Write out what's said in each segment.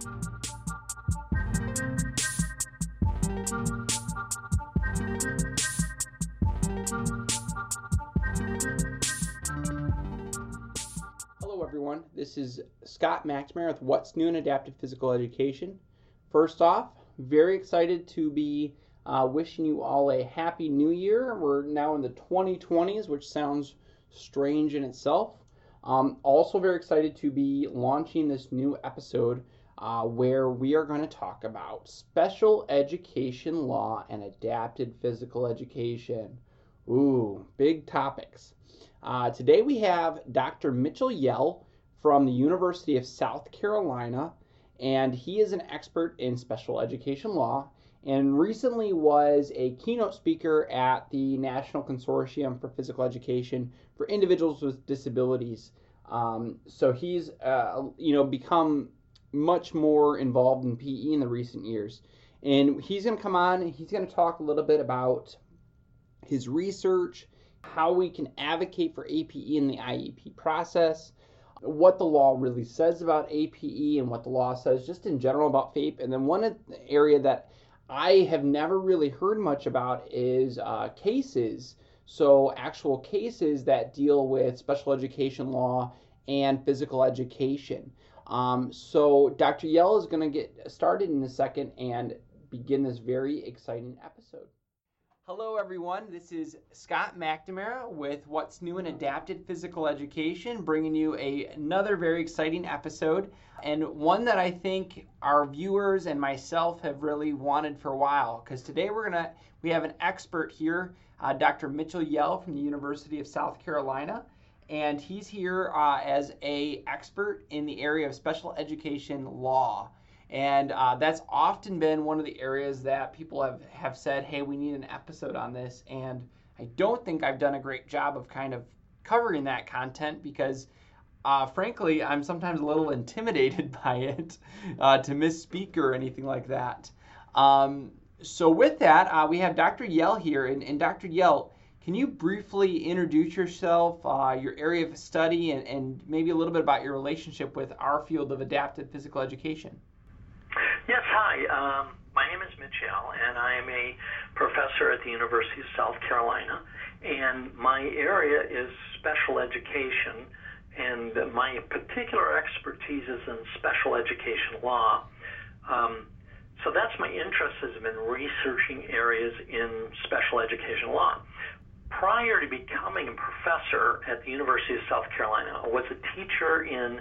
Hello, everyone. This is Scott McNamara with What's New in Adaptive Physical Education. First off, very excited to be uh, wishing you all a happy new year. We're now in the 2020s, which sounds strange in itself. Um, also, very excited to be launching this new episode uh, where we are going to talk about special education law and adapted physical education. Ooh, big topics. Uh, today we have Dr. Mitchell Yell from the University of South Carolina, and he is an expert in special education law and recently was a keynote speaker at the National Consortium for Physical Education for Individuals with Disabilities. Um, so he's, uh, you know, become much more involved in PE in the recent years. And he's going to come on, he's going to talk a little bit about his research how we can advocate for APE in the IEP process, what the law really says about APE and what the law says just in general about FAPE. And then one area that I have never really heard much about is uh, cases. So, actual cases that deal with special education law and physical education. Um, so, Dr. Yell is going to get started in a second and begin this very exciting episode. Hello, everyone. This is Scott McNamara with What's New in Adapted Physical Education, bringing you a, another very exciting episode, and one that I think our viewers and myself have really wanted for a while. Because today we're gonna we have an expert here, uh, Dr. Mitchell Yell from the University of South Carolina, and he's here uh, as a expert in the area of special education law. And uh, that's often been one of the areas that people have, have said, hey, we need an episode on this. And I don't think I've done a great job of kind of covering that content because, uh, frankly, I'm sometimes a little intimidated by it uh, to misspeak or anything like that. Um, so, with that, uh, we have Dr. Yell here. And, and, Dr. Yell, can you briefly introduce yourself, uh, your area of study, and, and maybe a little bit about your relationship with our field of adaptive physical education? Yes, hi. Um, my name is Mitchell, and I am a professor at the University of South Carolina. And my area is special education, and my particular expertise is in special education law. Um, so that's my interest has been researching areas in special education law. Prior to becoming a professor at the University of South Carolina, I was a teacher in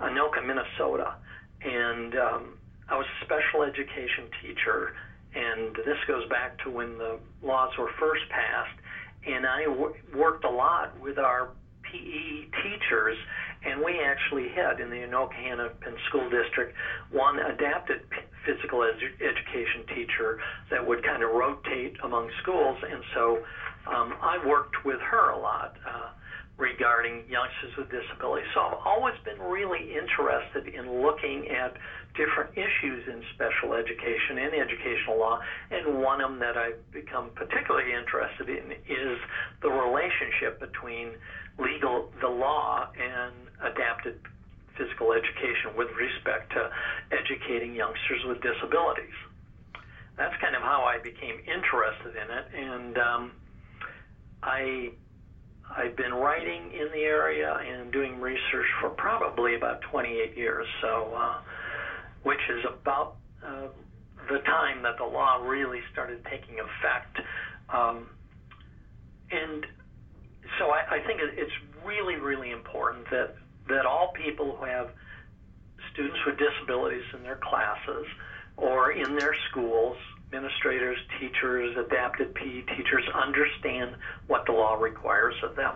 Anoka, Minnesota, and um, I was a special education teacher, and this goes back to when the laws were first passed. And I w- worked a lot with our PE teachers, and we actually had in the Anoka Hennepin School District one adapted physical edu- education teacher that would kind of rotate among schools, and so um, I worked with her a lot. Uh, regarding youngsters with disabilities. So I've always been really interested in looking at different issues in special education and educational law, and one of them that I've become particularly interested in is the relationship between legal, the law, and adapted physical education with respect to educating youngsters with disabilities. That's kind of how I became interested in it, and um, I I've been writing in the area and doing research for probably about 28 years. So, uh, which is about uh, the time that the law really started taking effect. Um, and so I, I think it's really, really important that that all people who have students with disabilities in their classes or in their schools administrators, teachers, adapted PE teachers understand what the law requires of them.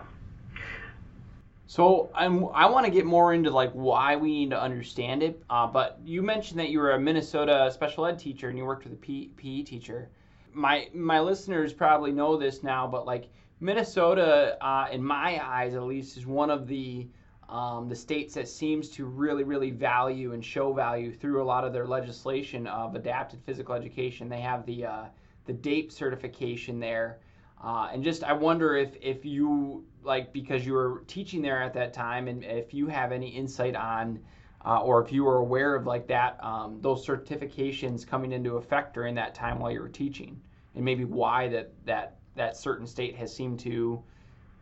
So I'm, I want to get more into like why we need to understand it. Uh, but you mentioned that you were a Minnesota special ed teacher and you worked with a PE teacher. My my listeners probably know this now, but like Minnesota, uh, in my eyes at least, is one of the um, the states that seems to really, really value and show value through a lot of their legislation of adapted physical education. They have the uh, the DAPE certification there, uh, and just I wonder if if you like because you were teaching there at that time, and if you have any insight on uh, or if you were aware of like that, um, those certifications coming into effect during that time while you were teaching, and maybe why that that that certain state has seemed to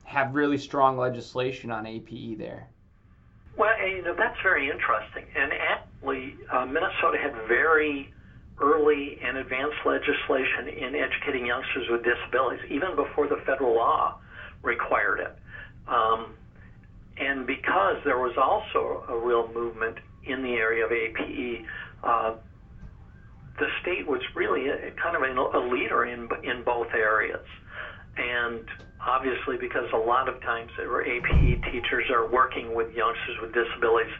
have really strong legislation on APE there. Well, you know that's very interesting, and actually, uh, Minnesota had very early and advanced legislation in educating youngsters with disabilities, even before the federal law required it. Um, and because there was also a real movement in the area of APE, uh, the state was really a, kind of a, a leader in in both areas. And obviously, because a lot of times APE teachers are working with youngsters with disabilities,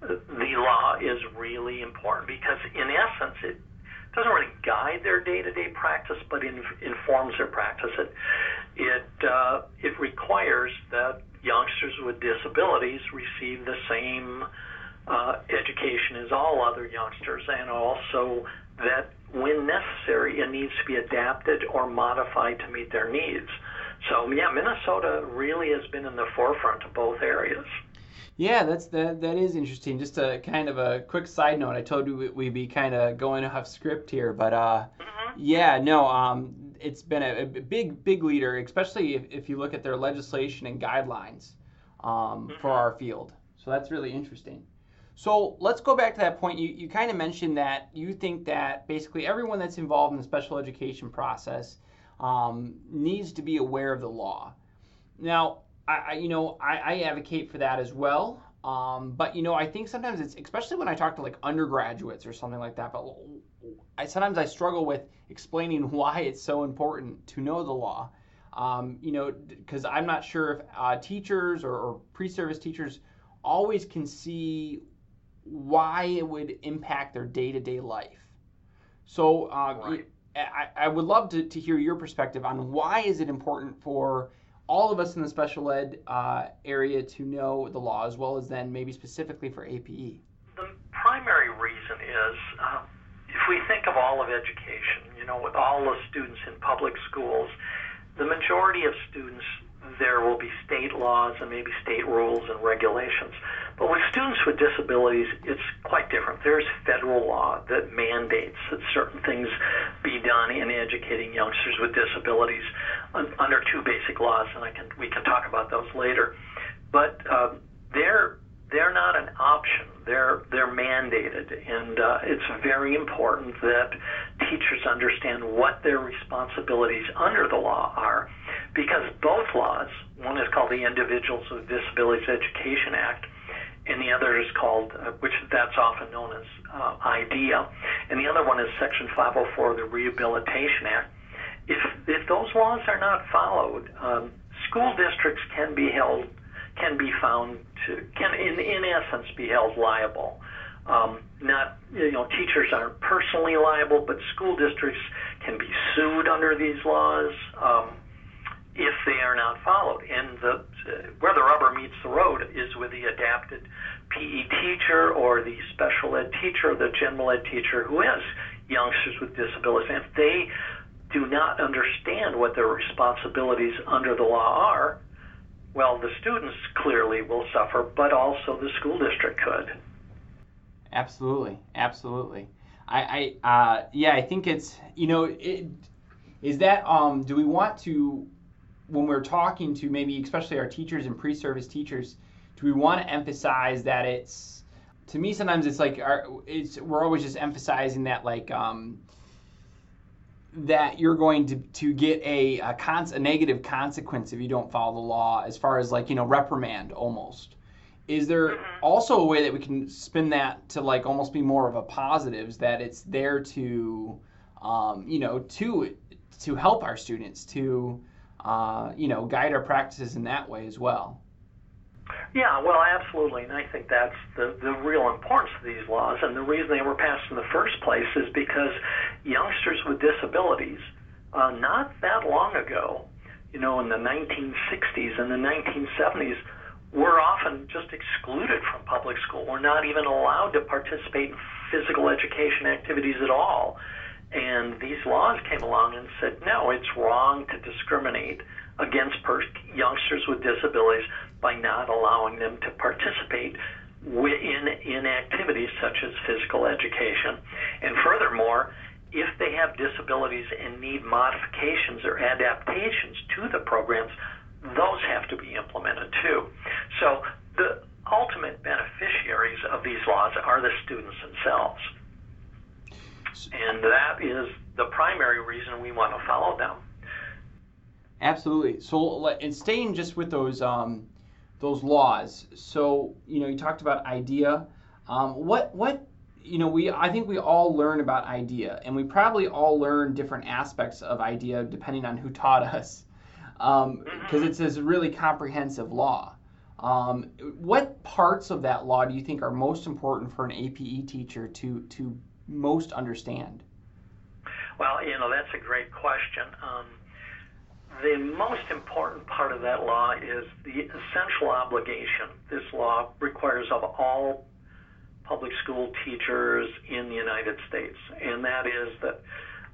the law is really important because, in essence, it doesn't really guide their day-to-day practice, but in, informs their practice. It it uh, it requires that youngsters with disabilities receive the same uh, education as all other youngsters, and also that when necessary, it needs to be adapted or modified to meet their needs. So, yeah, Minnesota really has been in the forefront of both areas. Yeah, that's that. That is interesting. Just a kind of a quick side note. I told you we'd be kind of going off script here, but uh, mm-hmm. yeah, no. Um, it's been a, a, big, big leader, especially if, if you look at their legislation and guidelines um, mm-hmm. for our field. So that's really interesting. So let's go back to that point. You, you kind of mentioned that you think that basically everyone that's involved in the special education process um, needs to be aware of the law. Now, I, I you know, I, I, advocate for that as well. Um, but you know, I think sometimes it's especially when I talk to like undergraduates or something like that. But I sometimes I struggle with explaining why it's so important to know the law. Um, you know, because I'm not sure if uh, teachers or, or pre-service teachers always can see why it would impact their day-to-day life. So uh, right. I, I, would love to, to hear your perspective on why is it important for all of us in the special ed uh, area to know the law as well as then maybe specifically for APE. The primary reason is uh, if we think of all of education, you know, with all the students in public schools, the majority of students there will be state laws and maybe state rules and regulations. But with students with disabilities, it's quite different. There's federal law that mandates that certain things be done in educating youngsters with disabilities under two basic laws, and I can we can talk about those later. But uh, they're they're not an option. They're they're mandated, and uh, it's very important that teachers understand what their responsibilities under the law are, because both laws, one is called the Individuals with Disabilities Education Act, and the other is called, uh, which that's often known as uh, IDEA, and the other one is Section 504 of the Rehabilitation Act. If if those laws are not followed, um, school districts can be held, can be found to, can in in essence be held liable. Um, not you know teachers aren't personally liable, but school districts can be sued under these laws. Um, if they are not followed. And the, uh, where the rubber meets the road is with the adapted PE teacher or the special ed teacher or the general ed teacher who has youngsters with disabilities. And if they do not understand what their responsibilities under the law are, well, the students clearly will suffer, but also the school district could. Absolutely, absolutely. I, I uh, yeah, I think it's you know, it, is that um, do we want to when we're talking to maybe especially our teachers and pre-service teachers, do we want to emphasize that it's to me sometimes it's like our, it's we're always just emphasizing that like um, that you're going to, to get a a, cons- a negative consequence if you don't follow the law as far as like you know reprimand almost is there mm-hmm. also a way that we can spin that to like almost be more of a positives that it's there to um, you know to to help our students to uh, you know, guide our practices in that way as well. Yeah, well, absolutely, and I think that's the the real importance of these laws, and the reason they were passed in the first place is because youngsters with disabilities, uh, not that long ago, you know, in the 1960s and the 1970s, were often just excluded from public school. We're not even allowed to participate in physical education activities at all. And these laws came along and said, no, it's wrong to discriminate against per- youngsters with disabilities by not allowing them to participate in, in activities such as physical education. And furthermore, if they have disabilities and need modifications or adaptations to the programs, those have to be implemented too. So the ultimate beneficiaries of these laws are the students themselves. And that is the primary reason we want to follow them. Absolutely. So, and staying just with those um, those laws. So, you know, you talked about IDEA. Um, what what you know, we I think we all learn about IDEA, and we probably all learn different aspects of IDEA depending on who taught us, because um, it's this really comprehensive law. Um, what parts of that law do you think are most important for an APE teacher to to most understand? Well, you know, that's a great question. Um, the most important part of that law is the essential obligation this law requires of all public school teachers in the United States, and that is that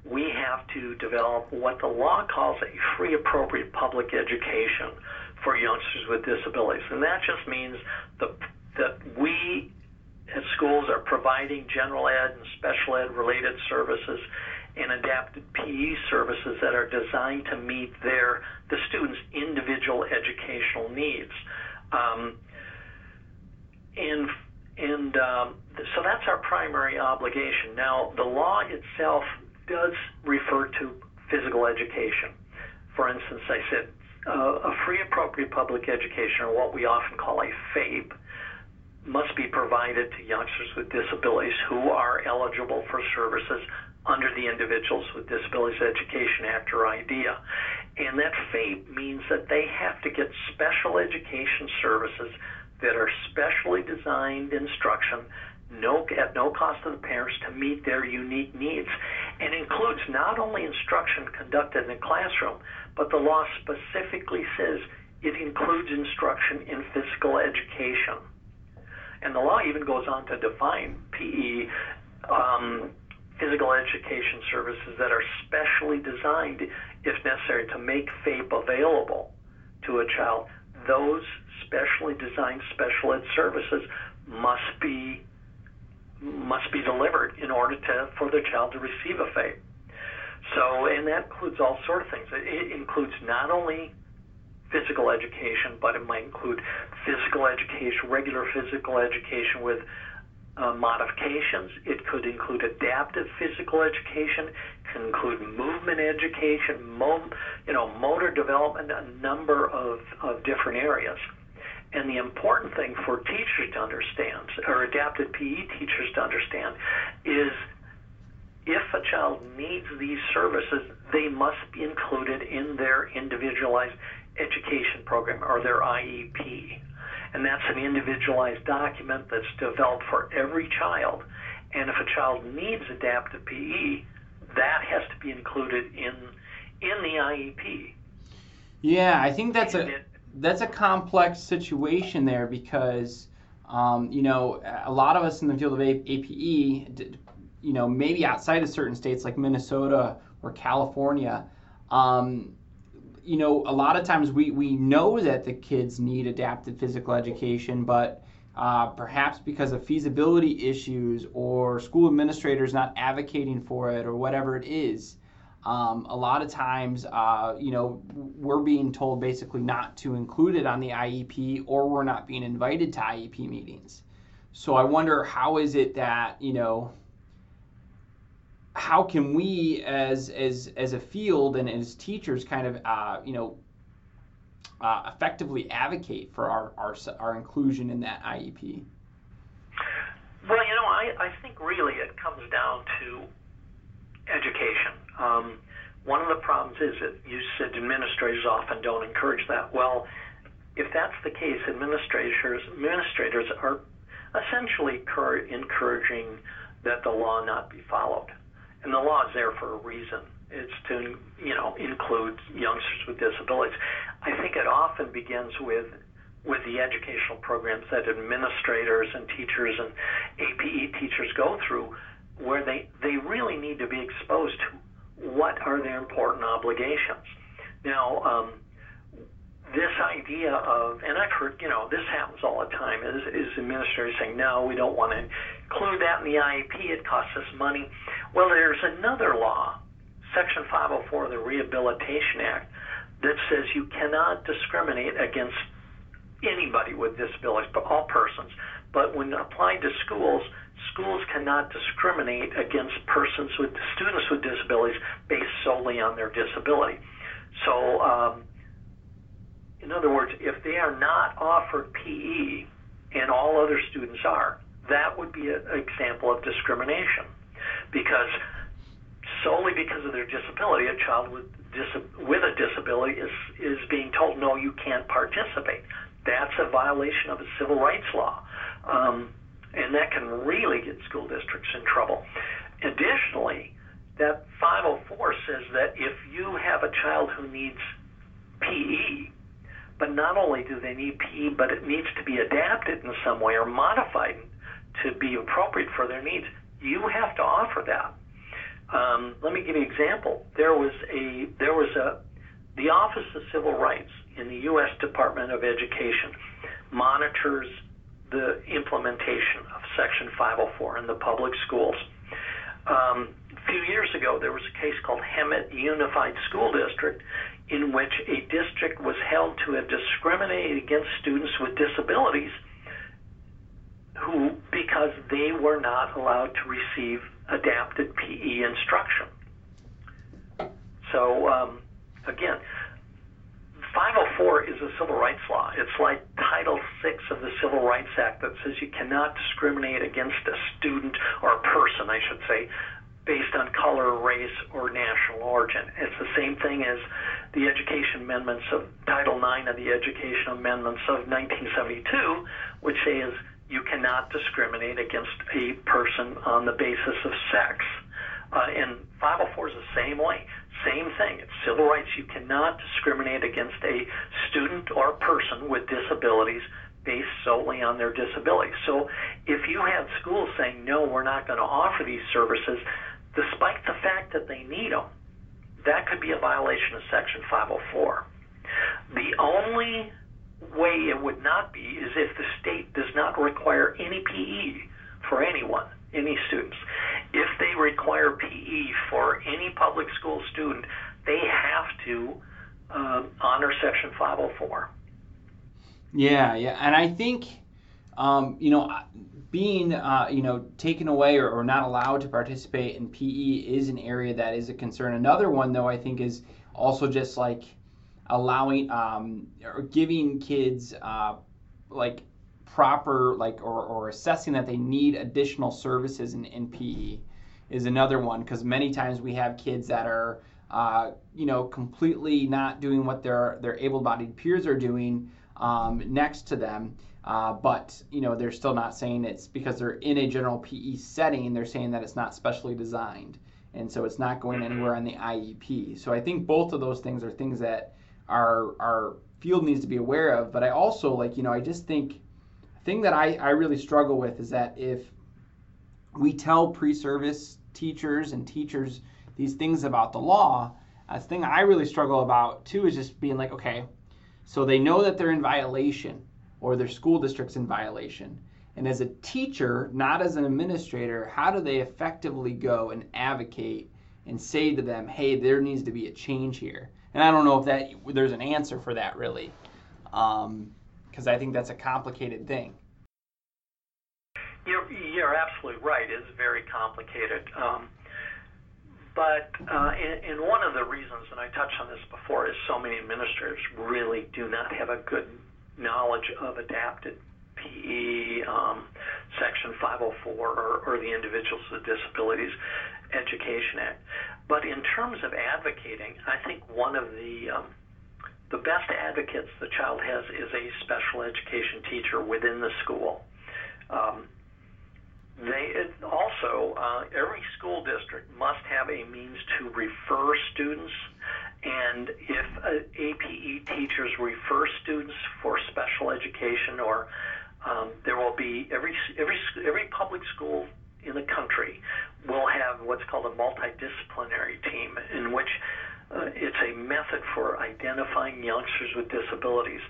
we have to develop what the law calls a free, appropriate public education for youngsters with disabilities. And that just means the, that we at schools are providing general ed and special ed related services and adapted PE services that are designed to meet their the students' individual educational needs. Um, and and um, so that's our primary obligation. Now, the law itself does refer to physical education. For instance, I said uh, a free appropriate public education, or what we often call a FAPE, must be provided to youngsters with disabilities who are eligible for services under the Individuals with Disabilities Education Act or IDEA. And that FAPE means that they have to get special education services that are specially designed instruction no, at no cost to the parents to meet their unique needs and includes not only instruction conducted in the classroom, but the law specifically says it includes instruction in physical education. And the law even goes on to define PE um, physical education services that are specially designed, if necessary, to make FAPE available to a child. Those specially designed special ed services must be must be delivered in order to for the child to receive a FAPE. So, and that includes all sorts of things. It includes not only physical education, but it might include physical education, regular physical education with uh, modifications. It could include adaptive physical education, can include movement education, mo- you know, motor development, a number of, of different areas. And the important thing for teachers to understand, or adapted PE teachers to understand, is if a child needs these services, they must be included in their individualized education program or their IEP and that's an individualized document that's developed for every child. And if a child needs adaptive PE, that has to be included in in the IEP. Yeah, I think that's a that's a complex situation there because um, you know a lot of us in the field of APE, you know, maybe outside of certain states like Minnesota or California. Um, you know, a lot of times we, we know that the kids need adapted physical education, but uh, perhaps because of feasibility issues or school administrators not advocating for it or whatever it is, um, a lot of times, uh, you know, we're being told basically not to include it on the IEP or we're not being invited to IEP meetings. So I wonder how is it that, you know, how can we as as as a field and as teachers kind of uh, you know uh, effectively advocate for our, our our inclusion in that IEP? Well, you know, I, I think really it comes down to education. Um, one of the problems is that you said administrators often don't encourage that. Well, if that's the case, administrators administrators are essentially encouraging that the law not be followed and the law is there for a reason. It's to you know include youngsters with disabilities. I think it often begins with with the educational programs that administrators and teachers and APE teachers go through, where they they really need to be exposed to what are their important obligations. Now, um, this idea of, and I've heard, you know, this happens all the time, is, is administrators saying, no, we don't want to include that in the IEP, it costs us money. Well, there's another law, Section 504 of the Rehabilitation Act, that says you cannot discriminate against anybody with disabilities, but all persons. But when applied to schools, schools cannot discriminate against persons with students with disabilities based solely on their disability. So, um, in other words, if they are not offered PE and all other students are, that would be an example of discrimination, because solely because of their disability, a child with dis- with a disability is is being told no, you can't participate. That's a violation of a civil rights law. Um, and that can really get school districts in trouble. Additionally, that 504 says that if you have a child who needs PE, but not only do they need PE, but it needs to be adapted in some way or modified to be appropriate for their needs, you have to offer that. Um, let me give you an example. There was a there was a the Office of Civil Rights in the U.S. Department of Education monitors the implementation of Section 504 in the public schools. Um, a few years ago, there was a case called Hemet Unified School District in which a district was held to have discriminated against students with disabilities who because they were not allowed to receive adapted PE instruction. So um, again, 504 is a civil rights law. It's like Title VI of the Civil Rights Act that says you cannot discriminate against a student or a person, I should say, based on color, race, or national origin. It's the same thing as the Education Amendments of Title IX of the Education Amendments of 1972, which says you cannot discriminate against a person on the basis of sex. Uh, and 504 is the same way. Same thing. It's civil rights. You cannot discriminate against a student or person with disabilities based solely on their disability. So if you have schools saying, no, we're not going to offer these services, despite the fact that they need them, that could be a violation of Section 504. The only way it would not be is if the state does not require any PE for anyone, any students. If they require PE for any public school student, they have to uh, honor Section 504. Yeah, yeah, and I think, um, you know, being, uh, you know, taken away or, or not allowed to participate in PE is an area that is a concern. Another one, though, I think is also just like allowing um, or giving kids uh, like proper like or, or assessing that they need additional services in, in PE is another one because many times we have kids that are uh, you know completely not doing what their their able-bodied peers are doing um, next to them uh, but you know they're still not saying it's because they're in a general PE setting they're saying that it's not specially designed. And so it's not going anywhere on the IEP so I think both of those things are things that our our field needs to be aware of. But I also like you know I just think thing that I, I really struggle with is that if we tell pre-service teachers and teachers these things about the law, a thing I really struggle about too is just being like, okay, so they know that they're in violation or their school district's in violation. And as a teacher, not as an administrator, how do they effectively go and advocate and say to them, hey, there needs to be a change here? And I don't know if that there's an answer for that really, because um, I think that's a complicated thing. You're, you're absolutely right. It's very complicated. Um, but uh, and, and one of the reasons, and I touched on this before, is so many administrators really do not have a good knowledge of adapted PE, um, Section 504, or, or the Individuals with Disabilities Education Act. But in terms of advocating, I think one of the um, the best advocates the child has is a special education teacher within the school. Um, they also uh, every school district must have a means to refer students, and if uh, APE teachers refer students for special education, or um, there will be every every every public school in the country will have what's called a multidisciplinary team, in which uh, it's a method for identifying youngsters with disabilities.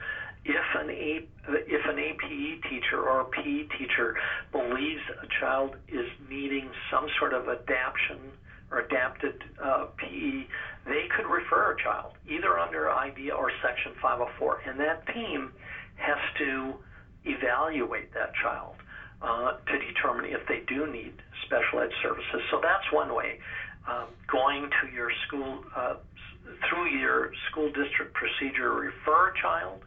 If an, A, if an APE teacher or a PE teacher believes a child is needing some sort of adaptation or adapted uh, PE, they could refer a child either under IDEA or Section 504, and that team has to evaluate that child uh, to determine if they do need special ed services. So that's one way. Um, going to your school uh, through your school district procedure, refer a child.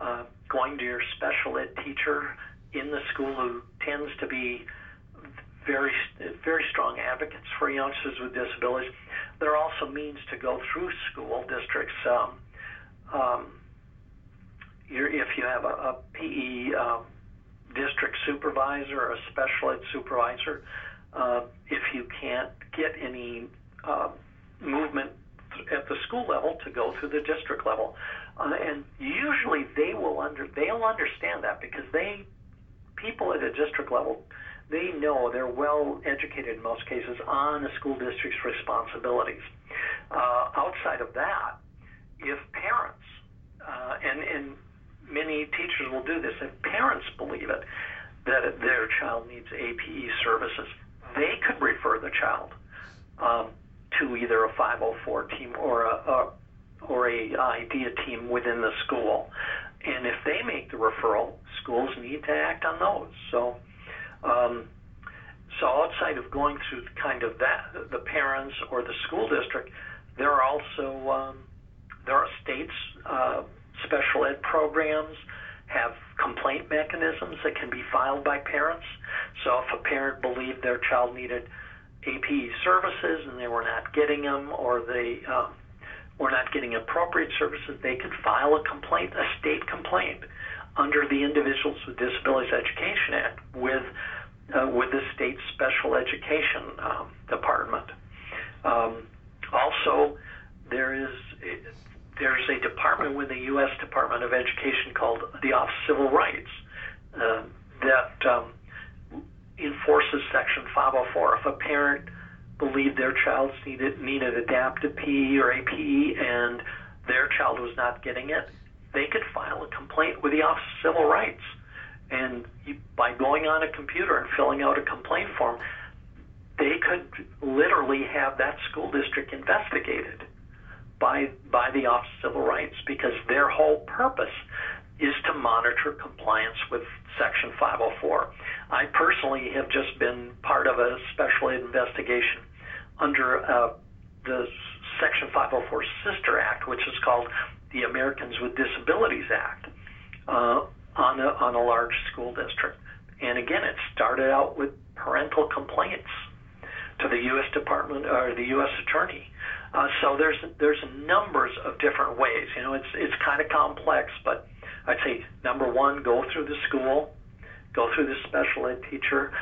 Uh, going to your special ed teacher in the school who tends to be very very strong advocates for youngsters with disabilities. There are also means to go through school districts. Um, um, if you have a, a PE uh, district supervisor or a special ed supervisor, uh, if you can't get any uh, movement at the school level to go through the district level, uh, and usually they will under they'll understand that because they people at a district level they know they're well educated in most cases on the school district's responsibilities. Uh, outside of that, if parents uh, and and many teachers will do this, if parents believe it that their child needs APE services, they could refer the child um, to either a 504 team or a, a or a IDEA team within the school. And if they make the referral, schools need to act on those. So, um, so outside of going through kind of that, the parents or the school district, there are also um, there are states uh, special ed programs have complaint mechanisms that can be filed by parents. So if a parent believed their child needed APE services and they were not getting them, or they um, were not getting appropriate services, they could file a complaint, a state complaint, under the Individuals with Disabilities Education Act with uh, with the state special education um, department. Um, also, there is there's a department within the U.S. Department of Education called the Office of Civil Rights uh, that um, enforces Section 504. If a parent believed their child needed, needed adapted PE or APE and their child was not getting it, they could file a complaint with the Office of Civil Rights. And you, by going on a computer and filling out a complaint form, they could literally have that school district investigated by by the Office of Civil Rights because their whole purpose is to monitor compliance with Section 504. I personally have just been part of a special investigation under uh, the Section 504 Sister Act, which is called the Americans with Disabilities Act, uh, on a on a large school district. And again, it started out with parental complaints to the U.S. Department or the U.S. Attorney uh, so there's there's numbers of different ways. You know, it's it's kind of complex, but I'd say number one, go through the school, go through the special ed teacher,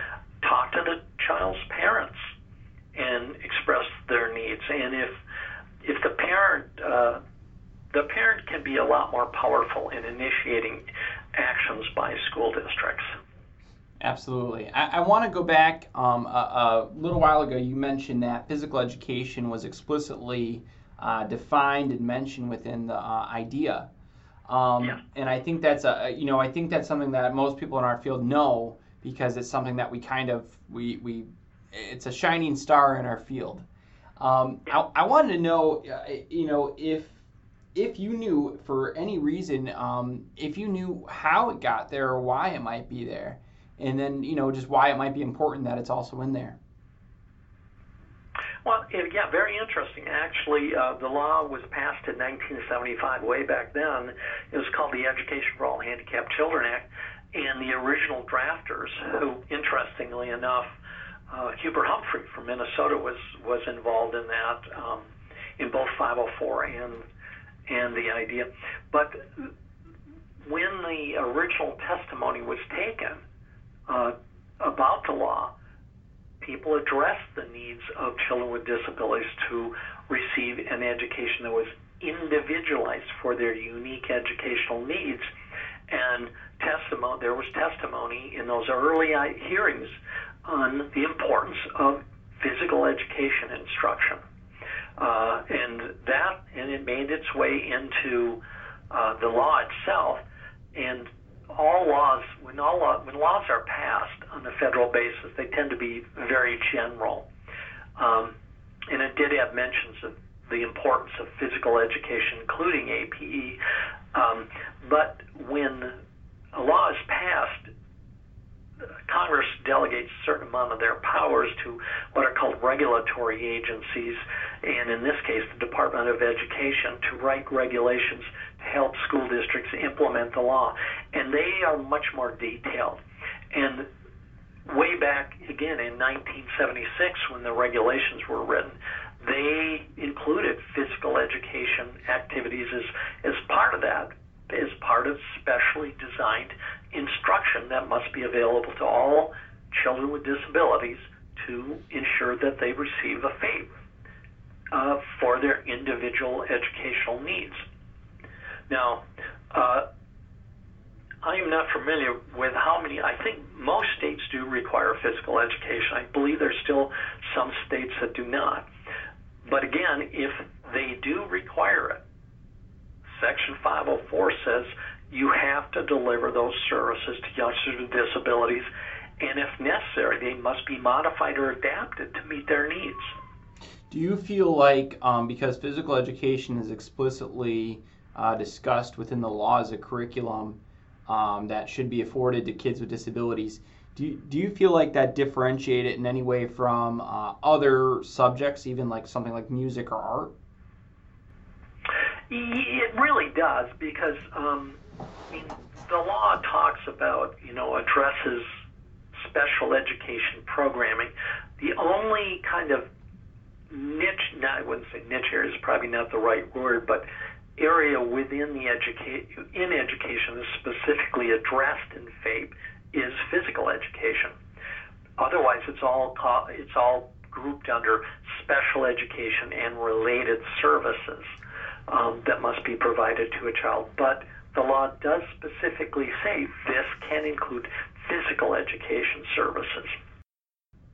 talk to the child's parents, and express their needs. And if if the parent uh, the parent can be a lot more powerful in initiating actions by school districts. Absolutely. I, I want to go back um, a, a, little while ago. You mentioned that physical education was explicitly uh, defined and mentioned within the uh, IDEA. Um, yeah. And I think that's a you know I think that's something that most people in our field know because it's something that we kind of we we it's a shining star in our field. Um, I, I wanted to know uh, you know if if you knew for any reason um, if you knew how it got there or why it might be there and then you know just why it might be important that it's also in there. Well, yeah, very interesting. Actually, uh, the law was passed in 1975, way back then. It was called the Education for All Handicapped Children Act, and the original drafters, who, interestingly enough, uh, Hubert Humphrey from Minnesota was was involved in that, um, in both 504 and and the IDEA. But when the original testimony was taken, uh, about the law, people addressed the needs of children with disabilities to receive an education that was individualized for their unique educational needs. And testimony, there was testimony in those early hearings on the importance of physical education instruction. Uh, and that, and it made its way into uh, the law itself. And all laws, when all law, when laws are passed on a federal basis, they tend to be very general. Um, and it did have mentions of the importance of physical education, including APE. Um, but when a law is passed, Congress delegates a certain amount of their powers to what are called regulatory agencies, and in this case, the Department of Education, to write regulations help school districts implement the law. And they are much more detailed. And way back again in 1976, when the regulations were written, they included physical education activities as, as part of that, as part of specially designed instruction that must be available to all children with disabilities to ensure that they receive a FAPE uh, for their individual educational needs. Now, uh, I am not familiar with how many, I think most states do require physical education. I believe there's still some states that do not. But again, if they do require it, Section 504 says you have to deliver those services to youngsters with disabilities, and if necessary, they must be modified or adapted to meet their needs. Do you feel like um, because physical education is explicitly uh, discussed within the law as a curriculum um, that should be afforded to kids with disabilities, do you, do you feel like that differentiate it in any way from uh, other subjects, even like something like music or art? It really does because um, I mean, the law talks about, you know, addresses special education programming. The only kind of niche, I wouldn't say niche area is probably not the right word, but area within the educate in education is specifically addressed in FAPE is physical education. Otherwise, it's all it's all grouped under special education and related services um, that must be provided to a child. But the law does specifically say this can include physical education services.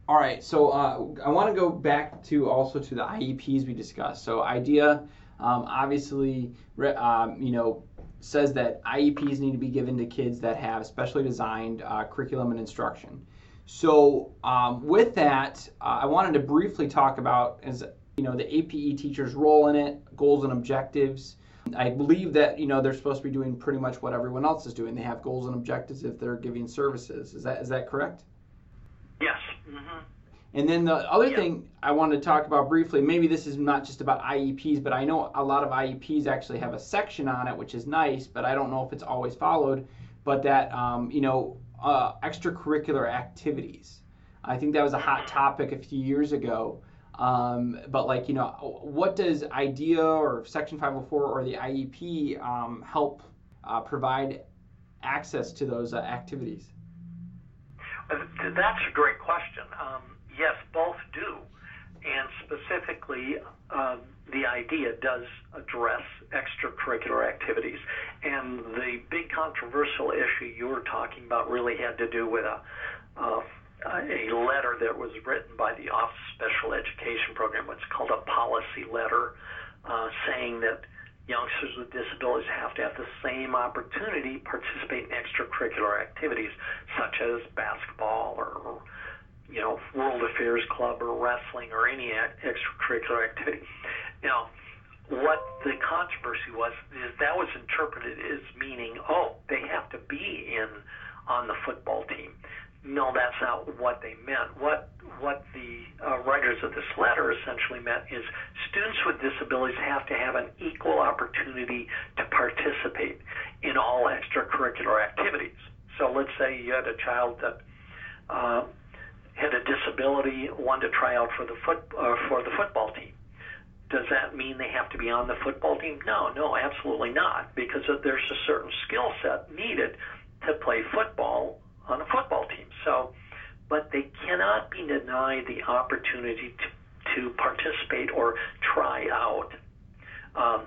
All right, so uh, I want to go back to also to the IEPs we discussed. So IDEA um, obviously, um, you know, says that IEPs need to be given to kids that have specially designed uh, curriculum and instruction. So um, with that, uh, I wanted to briefly talk about as you know the APE teacher's role in it, goals and objectives. I believe that you know they're supposed to be doing pretty much what everyone else is doing. They have goals and objectives if they're giving services. Is that is that correct? Yes. Mm-hmm. And then the other yep. thing I wanted to talk about briefly, maybe this is not just about IEPs, but I know a lot of IEPs actually have a section on it, which is nice, but I don't know if it's always followed. But that um, you know uh, extracurricular activities. I think that was a hot topic a few years ago. Um, but like you know, what does IDEA or Section 504 or the IEP um, help uh, provide access to those uh, activities? Uh, that's a great question. Um, yes, both do, and specifically, um, the IDEA does address extracurricular activities. And the big controversial issue you were talking about really had to do with a, a a letter that was written by the Office of Special Education Program, what's called a policy letter, uh, saying that youngsters with disabilities have to have the same opportunity to participate in extracurricular activities such as basketball or you know World Affairs Club or wrestling or any extracurricular activity. Now, what the controversy was is that was interpreted as meaning, oh, they have to be in on the football team no, that's not what they meant. What what the uh, writers of this letter essentially meant is students with disabilities have to have an equal opportunity to participate in all extracurricular activities. So let's say you had a child that uh, had a disability, wanted to try out for the foot uh, for the football team. Does that mean they have to be on the football team? No, no, absolutely not, because there's a certain skill set needed to play football on a football team. So, but they cannot be denied the opportunity to, to participate or try out. Um,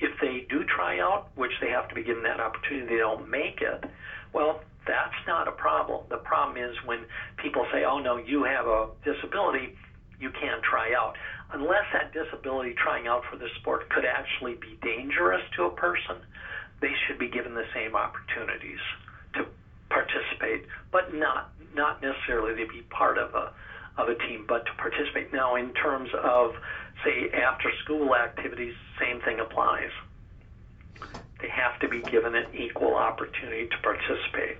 if they do try out, which they have to be given that opportunity, they don't make it. Well, that's not a problem. The problem is when people say, "Oh no, you have a disability, you can't try out. Unless that disability trying out for the sport could actually be dangerous to a person, they should be given the same opportunities to participate, but not not necessarily to be part of a of a team, but to participate. Now, in terms of say after school activities, same thing applies. They have to be given an equal opportunity to participate.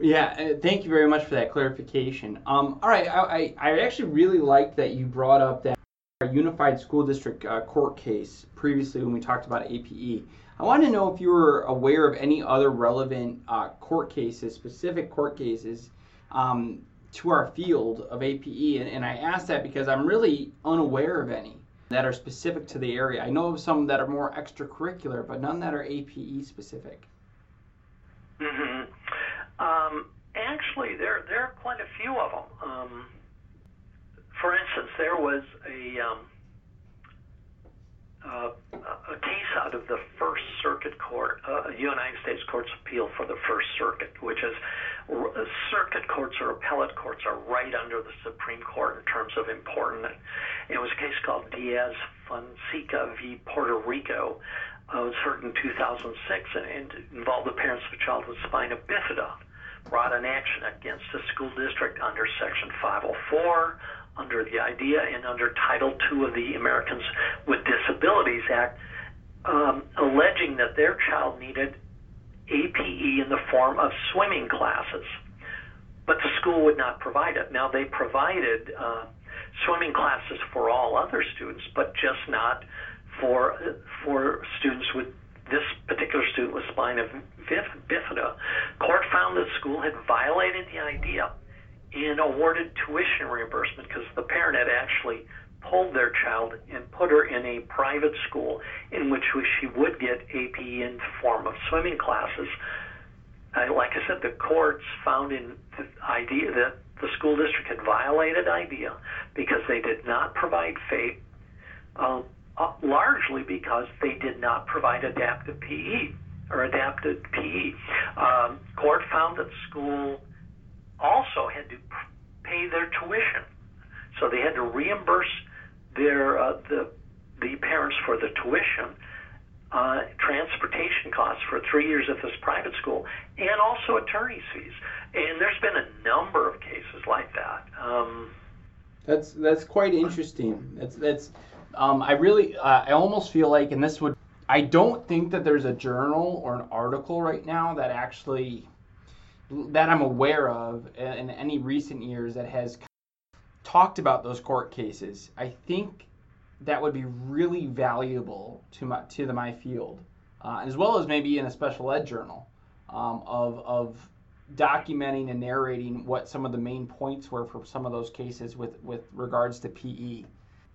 Yeah, uh, thank you very much for that clarification. Um, all right, I, I, I actually really liked that you brought up that unified school district uh, court case previously when we talked about APE. I want to know if you were aware of any other relevant uh, court cases, specific court cases, um, to our field of APE. And, and I ask that because I'm really unaware of any that are specific to the area. I know of some that are more extracurricular, but none that are APE specific. Mm-hmm. Um, actually, there there are quite a few of them. Um, for instance, there was a um, uh, a case out of the First Circuit Court, uh, United States Courts of Appeal for the First Circuit, which is uh, circuit courts or appellate courts are right under the Supreme Court in terms of importance. It was a case called Diaz Fonseca v. Puerto Rico. Uh, it was heard in 2006 and, and involved the parents of a child with spina bifida brought an action against a school district under Section 504 under the IDEA and under Title II of the Americans with Disabilities Act, um, alleging that their child needed APE in the form of swimming classes. But the school would not provide it. Now, they provided uh, swimming classes for all other students, but just not for, for students with this particular student with spina bifida. Court found that school had violated the IDEA and awarded tuition reimbursement because the parent had actually pulled their child and put her in a private school in which she would get APE in the form of swimming classes. Uh, like I said, the courts found in the idea that the school district had violated IDEA because they did not provide FAPE, uh, uh, largely because they did not provide adaptive PE or adapted PE. Um, court found that school also had to pay their tuition. So they had to reimburse their uh, the the parents for the tuition, uh, transportation costs for three years at this private school, and also attorney's fees. And there's been a number of cases like that. Um, that's that's quite interesting. That's that's um, I really uh, I almost feel like, and this would I don't think that there's a journal or an article right now that actually that I'm aware of in any recent years that has talked about those court cases. I think that would be really valuable to my to the my field, uh, as well as maybe in a special ed journal um, of of documenting and narrating what some of the main points were for some of those cases with with regards to PE.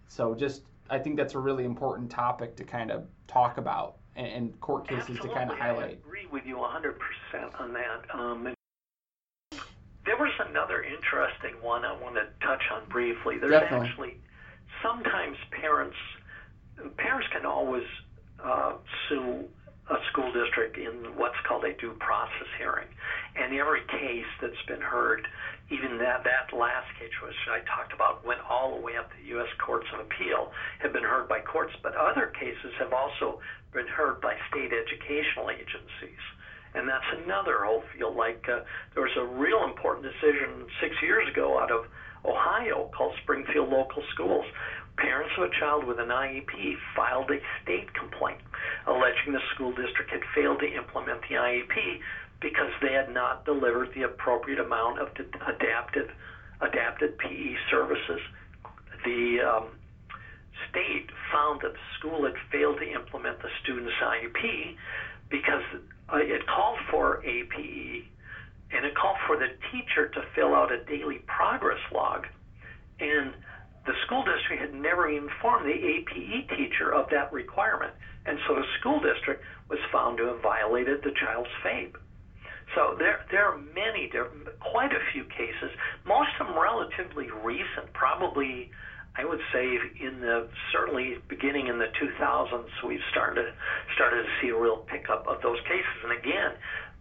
So just I think that's a really important topic to kind of talk about and, court cases Absolutely. to kind of highlight. I agree with you 100% on that. Um, there was another interesting one I want to touch on briefly. There's Definitely. actually sometimes parents parents can always uh, sue a school district in what's called a due process hearing, and every case that's been heard, even that that last case which I talked about went all the way up to the U.S. Courts of Appeal, have been heard by courts, but other cases have also been heard by state educational agencies and that's another whole field. Like uh, there was a real important decision six years ago out of Ohio called Springfield Local Schools. Parents of a child with an IEP filed a state complaint alleging the school district had failed to implement the IEP because they had not delivered the appropriate amount of adaptive adapted PE services. The um, state found that the school had failed to implement the student's IEP because uh, it called for APE and it called for the teacher to fill out a daily progress log. And the school district had never informed the APE teacher of that requirement. And so the school district was found to have violated the child's FAPE. So there, there are many, there are quite a few cases, most of them relatively recent, probably I would say in the certainly beginning in the 2000s, we've started started to see a real pickup of those cases. And again,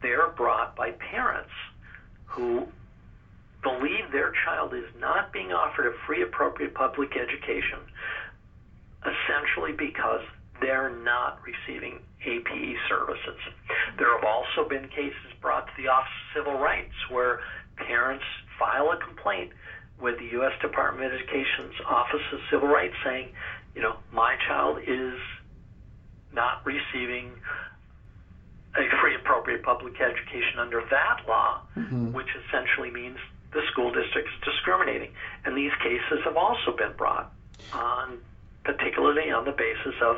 they're brought by parents who believe their child is not being offered a free, appropriate public education, essentially because they're not receiving APE services. There have also been cases brought to the Office of Civil Rights where parents file a complaint with the U.S. Department of Education's Office of Civil Rights saying, you know, my child is not receiving a free appropriate public education under that law, mm-hmm. which essentially means the school district is discriminating. And these cases have also been brought on, particularly on the basis of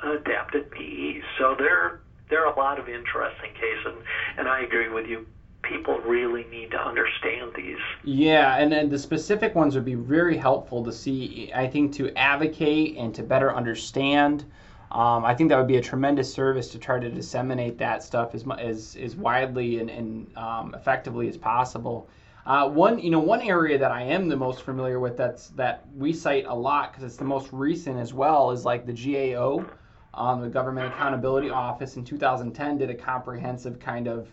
adapted PE. So there, there are a lot of interesting cases, and, and I agree with you. People really need to understand these. Yeah, and, and the specific ones would be very helpful to see, I think, to advocate and to better understand. Um, I think that would be a tremendous service to try to disseminate that stuff as as, as widely and, and um, effectively as possible. Uh, one, you know, one area that I am the most familiar with that's that we cite a lot because it's the most recent as well is like the GAO, um, the Government Accountability Office in 2010 did a comprehensive kind of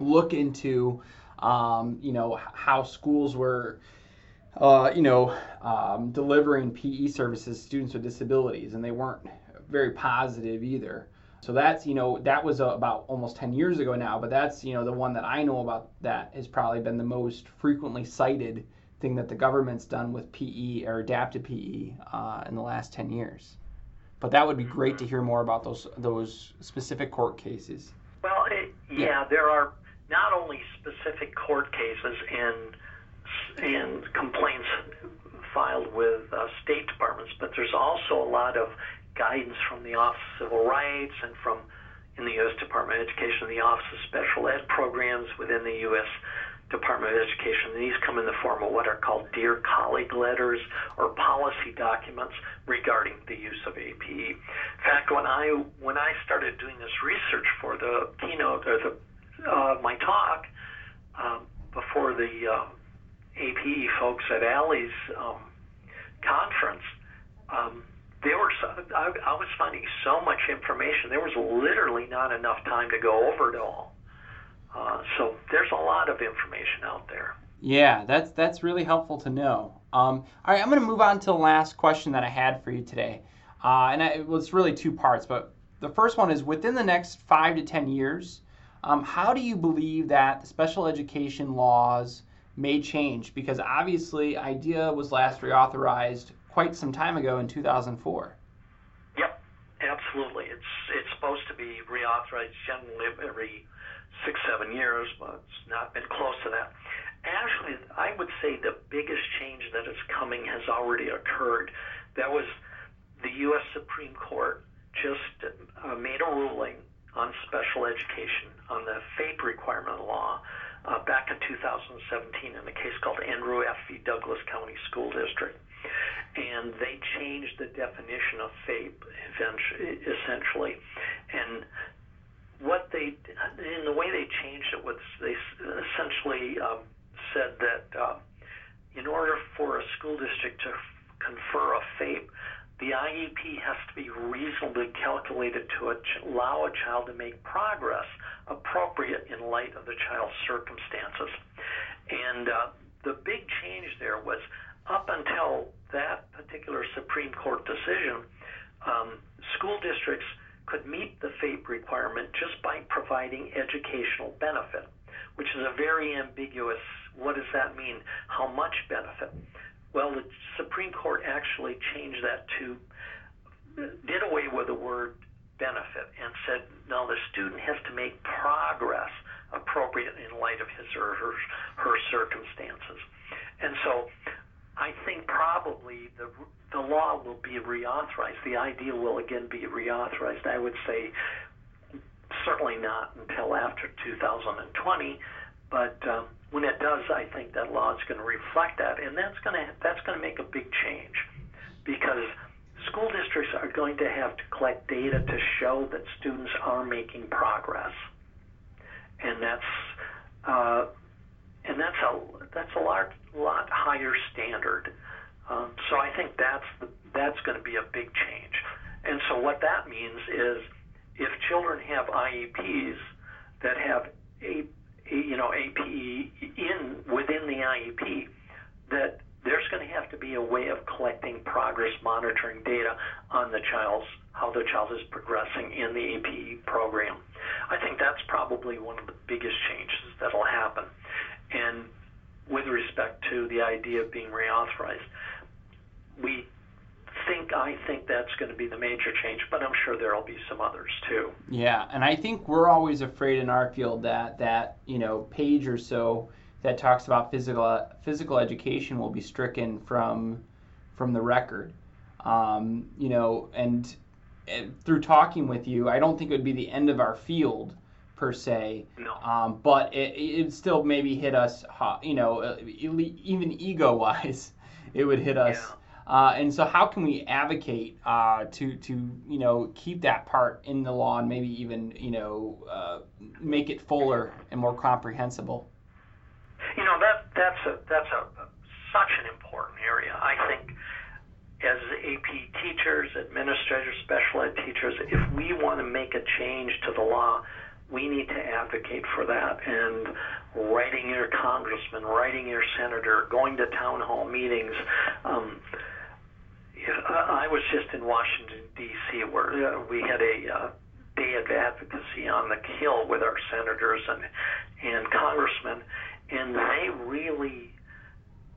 look into, um, you know, how schools were, uh, you know, um, delivering PE services to students with disabilities, and they weren't very positive either. So that's, you know, that was about almost 10 years ago now, but that's, you know, the one that I know about that has probably been the most frequently cited thing that the government's done with PE or adapted PE uh, in the last 10 years. But that would be great to hear more about those those specific court cases. Well, it, yeah, yeah, there are not only specific court cases and and complaints filed with uh, state departments, but there's also a lot of guidance from the Office of Civil Rights and from in the U.S. Department of Education, the Office of Special Ed programs within the U.S. Department of Education. These come in the form of what are called Dear Colleague letters or policy documents regarding the use of APE. In fact, when I when I started doing this research for the keynote or the uh, my talk um, before the uh, APE folks at ALY's um, conference, um, there were so, I, I was finding so much information. There was literally not enough time to go over it all. Uh, so there's a lot of information out there. Yeah, that's that's really helpful to know. Um, all right, I'm going to move on to the last question that I had for you today, uh, and I, it was really two parts. But the first one is: within the next five to ten years, um, how do you believe that the special education laws may change? Because obviously, IDEA was last reauthorized quite some time ago in 2004. Yep, absolutely. It's it's supposed to be reauthorized generally every six, seven years, but it's not been close to that. Actually, I would say the biggest change that is coming has already occurred. That was the U.S. Supreme Court just uh, made a ruling on special education, on the FAPE requirement law, uh, back in 2017 in a case called Endrew F. v. Douglas County School District. And they changed the definition of FAPE essentially. And what they in the way they changed it was they essentially um, said that uh, in order for a school district to confer a FAPE, the IEP has to be reasonably calculated to allow a child to make progress appropriate in light of the child's circumstances. And uh, the big change there was up until that particular Supreme Court decision, um, school districts could meet the FAPE requirement just by providing educational benefit, which is a very ambiguous. What does that mean? How much benefit? Well, the Supreme Court actually changed that to did away with the word benefit and said, no, the student has to make progress appropriate in light of his or her, her circumstances. And so I think probably the the law will be reauthorized. The IDEA will again be reauthorized. I would say certainly not until after 2020, but um, when it does, I think that law is going to reflect that, and that's going to that's going to make a big change because school districts are going to have to collect data to show that students are making progress, and that's uh, and that's a that's a lot lot higher standard. Um, so I think that's the, that's going to be a big change. And so what that means is if children have IEPs that have a, a you know APE in within the IEP that there's going to have to be a way of collecting progress monitoring data on the child's how the child is progressing in the APE program. I think that's probably one of the biggest changes that'll happen. And with respect to the idea of being reauthorized, we think I think that's going to be the major change, but I'm sure there'll be some others too. Yeah, and I think we're always afraid in our field that that you know page or so that talks about physical physical education will be stricken from from the record. Um, you know, and, and, through talking with you, I don't think it would be the end of our field per se. No. Um, but it it still maybe hit us, you know, uh, even ego wise, it would hit us. Yeah. Uh, and so, how can we advocate uh, to to you know keep that part in the law and maybe even you know uh, make it fuller and more comprehensible? You know that that's a that's a, such an important area. I think as AP teachers, administrators, special ed teachers, if we want to make a change to the law, we need to advocate for that. And writing your congressman, writing your senator, going to town hall meetings. Um, I was just in Washington D.C. where uh, we had a uh, day of advocacy on the Hill with our senators and and congressmen, and they really,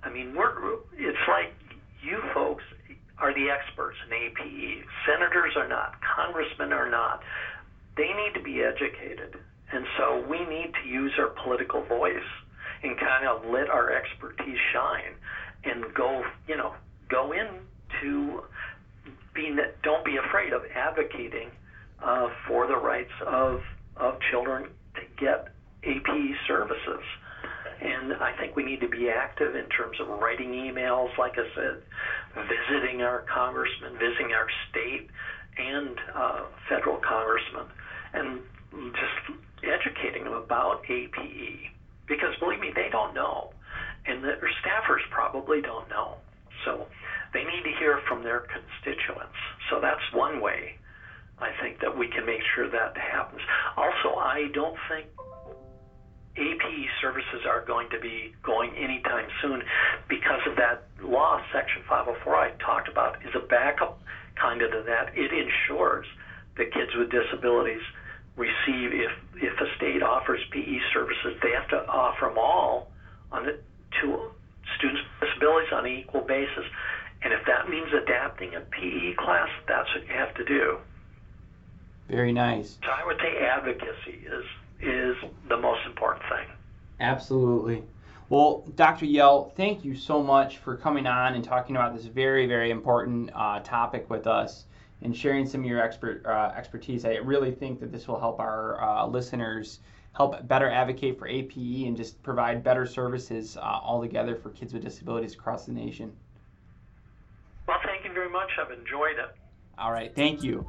I mean, we're it's like you folks are the experts in APE. Senators are not, congressmen are not. They need to be educated, and so we need to use our political voice and kind of let our expertise shine and go, you know, go in to be don't be afraid of advocating uh, for the rights of of children to get AP services. And I think we need to be active in terms of writing emails, like I said, visiting our congressmen, visiting our state and uh, federal congressmen, and just educating them about APE. Because believe me, they don't know, and their staffers probably don't know. So they need to hear from their constituents. So that's one way I think that we can make sure that happens. Also, I don't think APE services are going to be going anytime soon because of that law, Section 504 I talked about, is a backup kind of to that. It ensures that kids with disabilities receive, if, if a state offers PE services, they have to offer them all on the, to students with disabilities on an equal basis. And if that means adapting a PE class, that's what you have to do. Very nice. So I would say advocacy is is the most important thing. Absolutely. Well, Dr. Yell, thank you so much for coming on and talking about this very, very important uh, topic with us and sharing some of your expert uh, expertise. I really think that this will help our uh, listeners help better advocate for APE and just provide better services uh, altogether for kids with disabilities across the nation. Well, thank you very much. I've enjoyed it. All right. Thank you.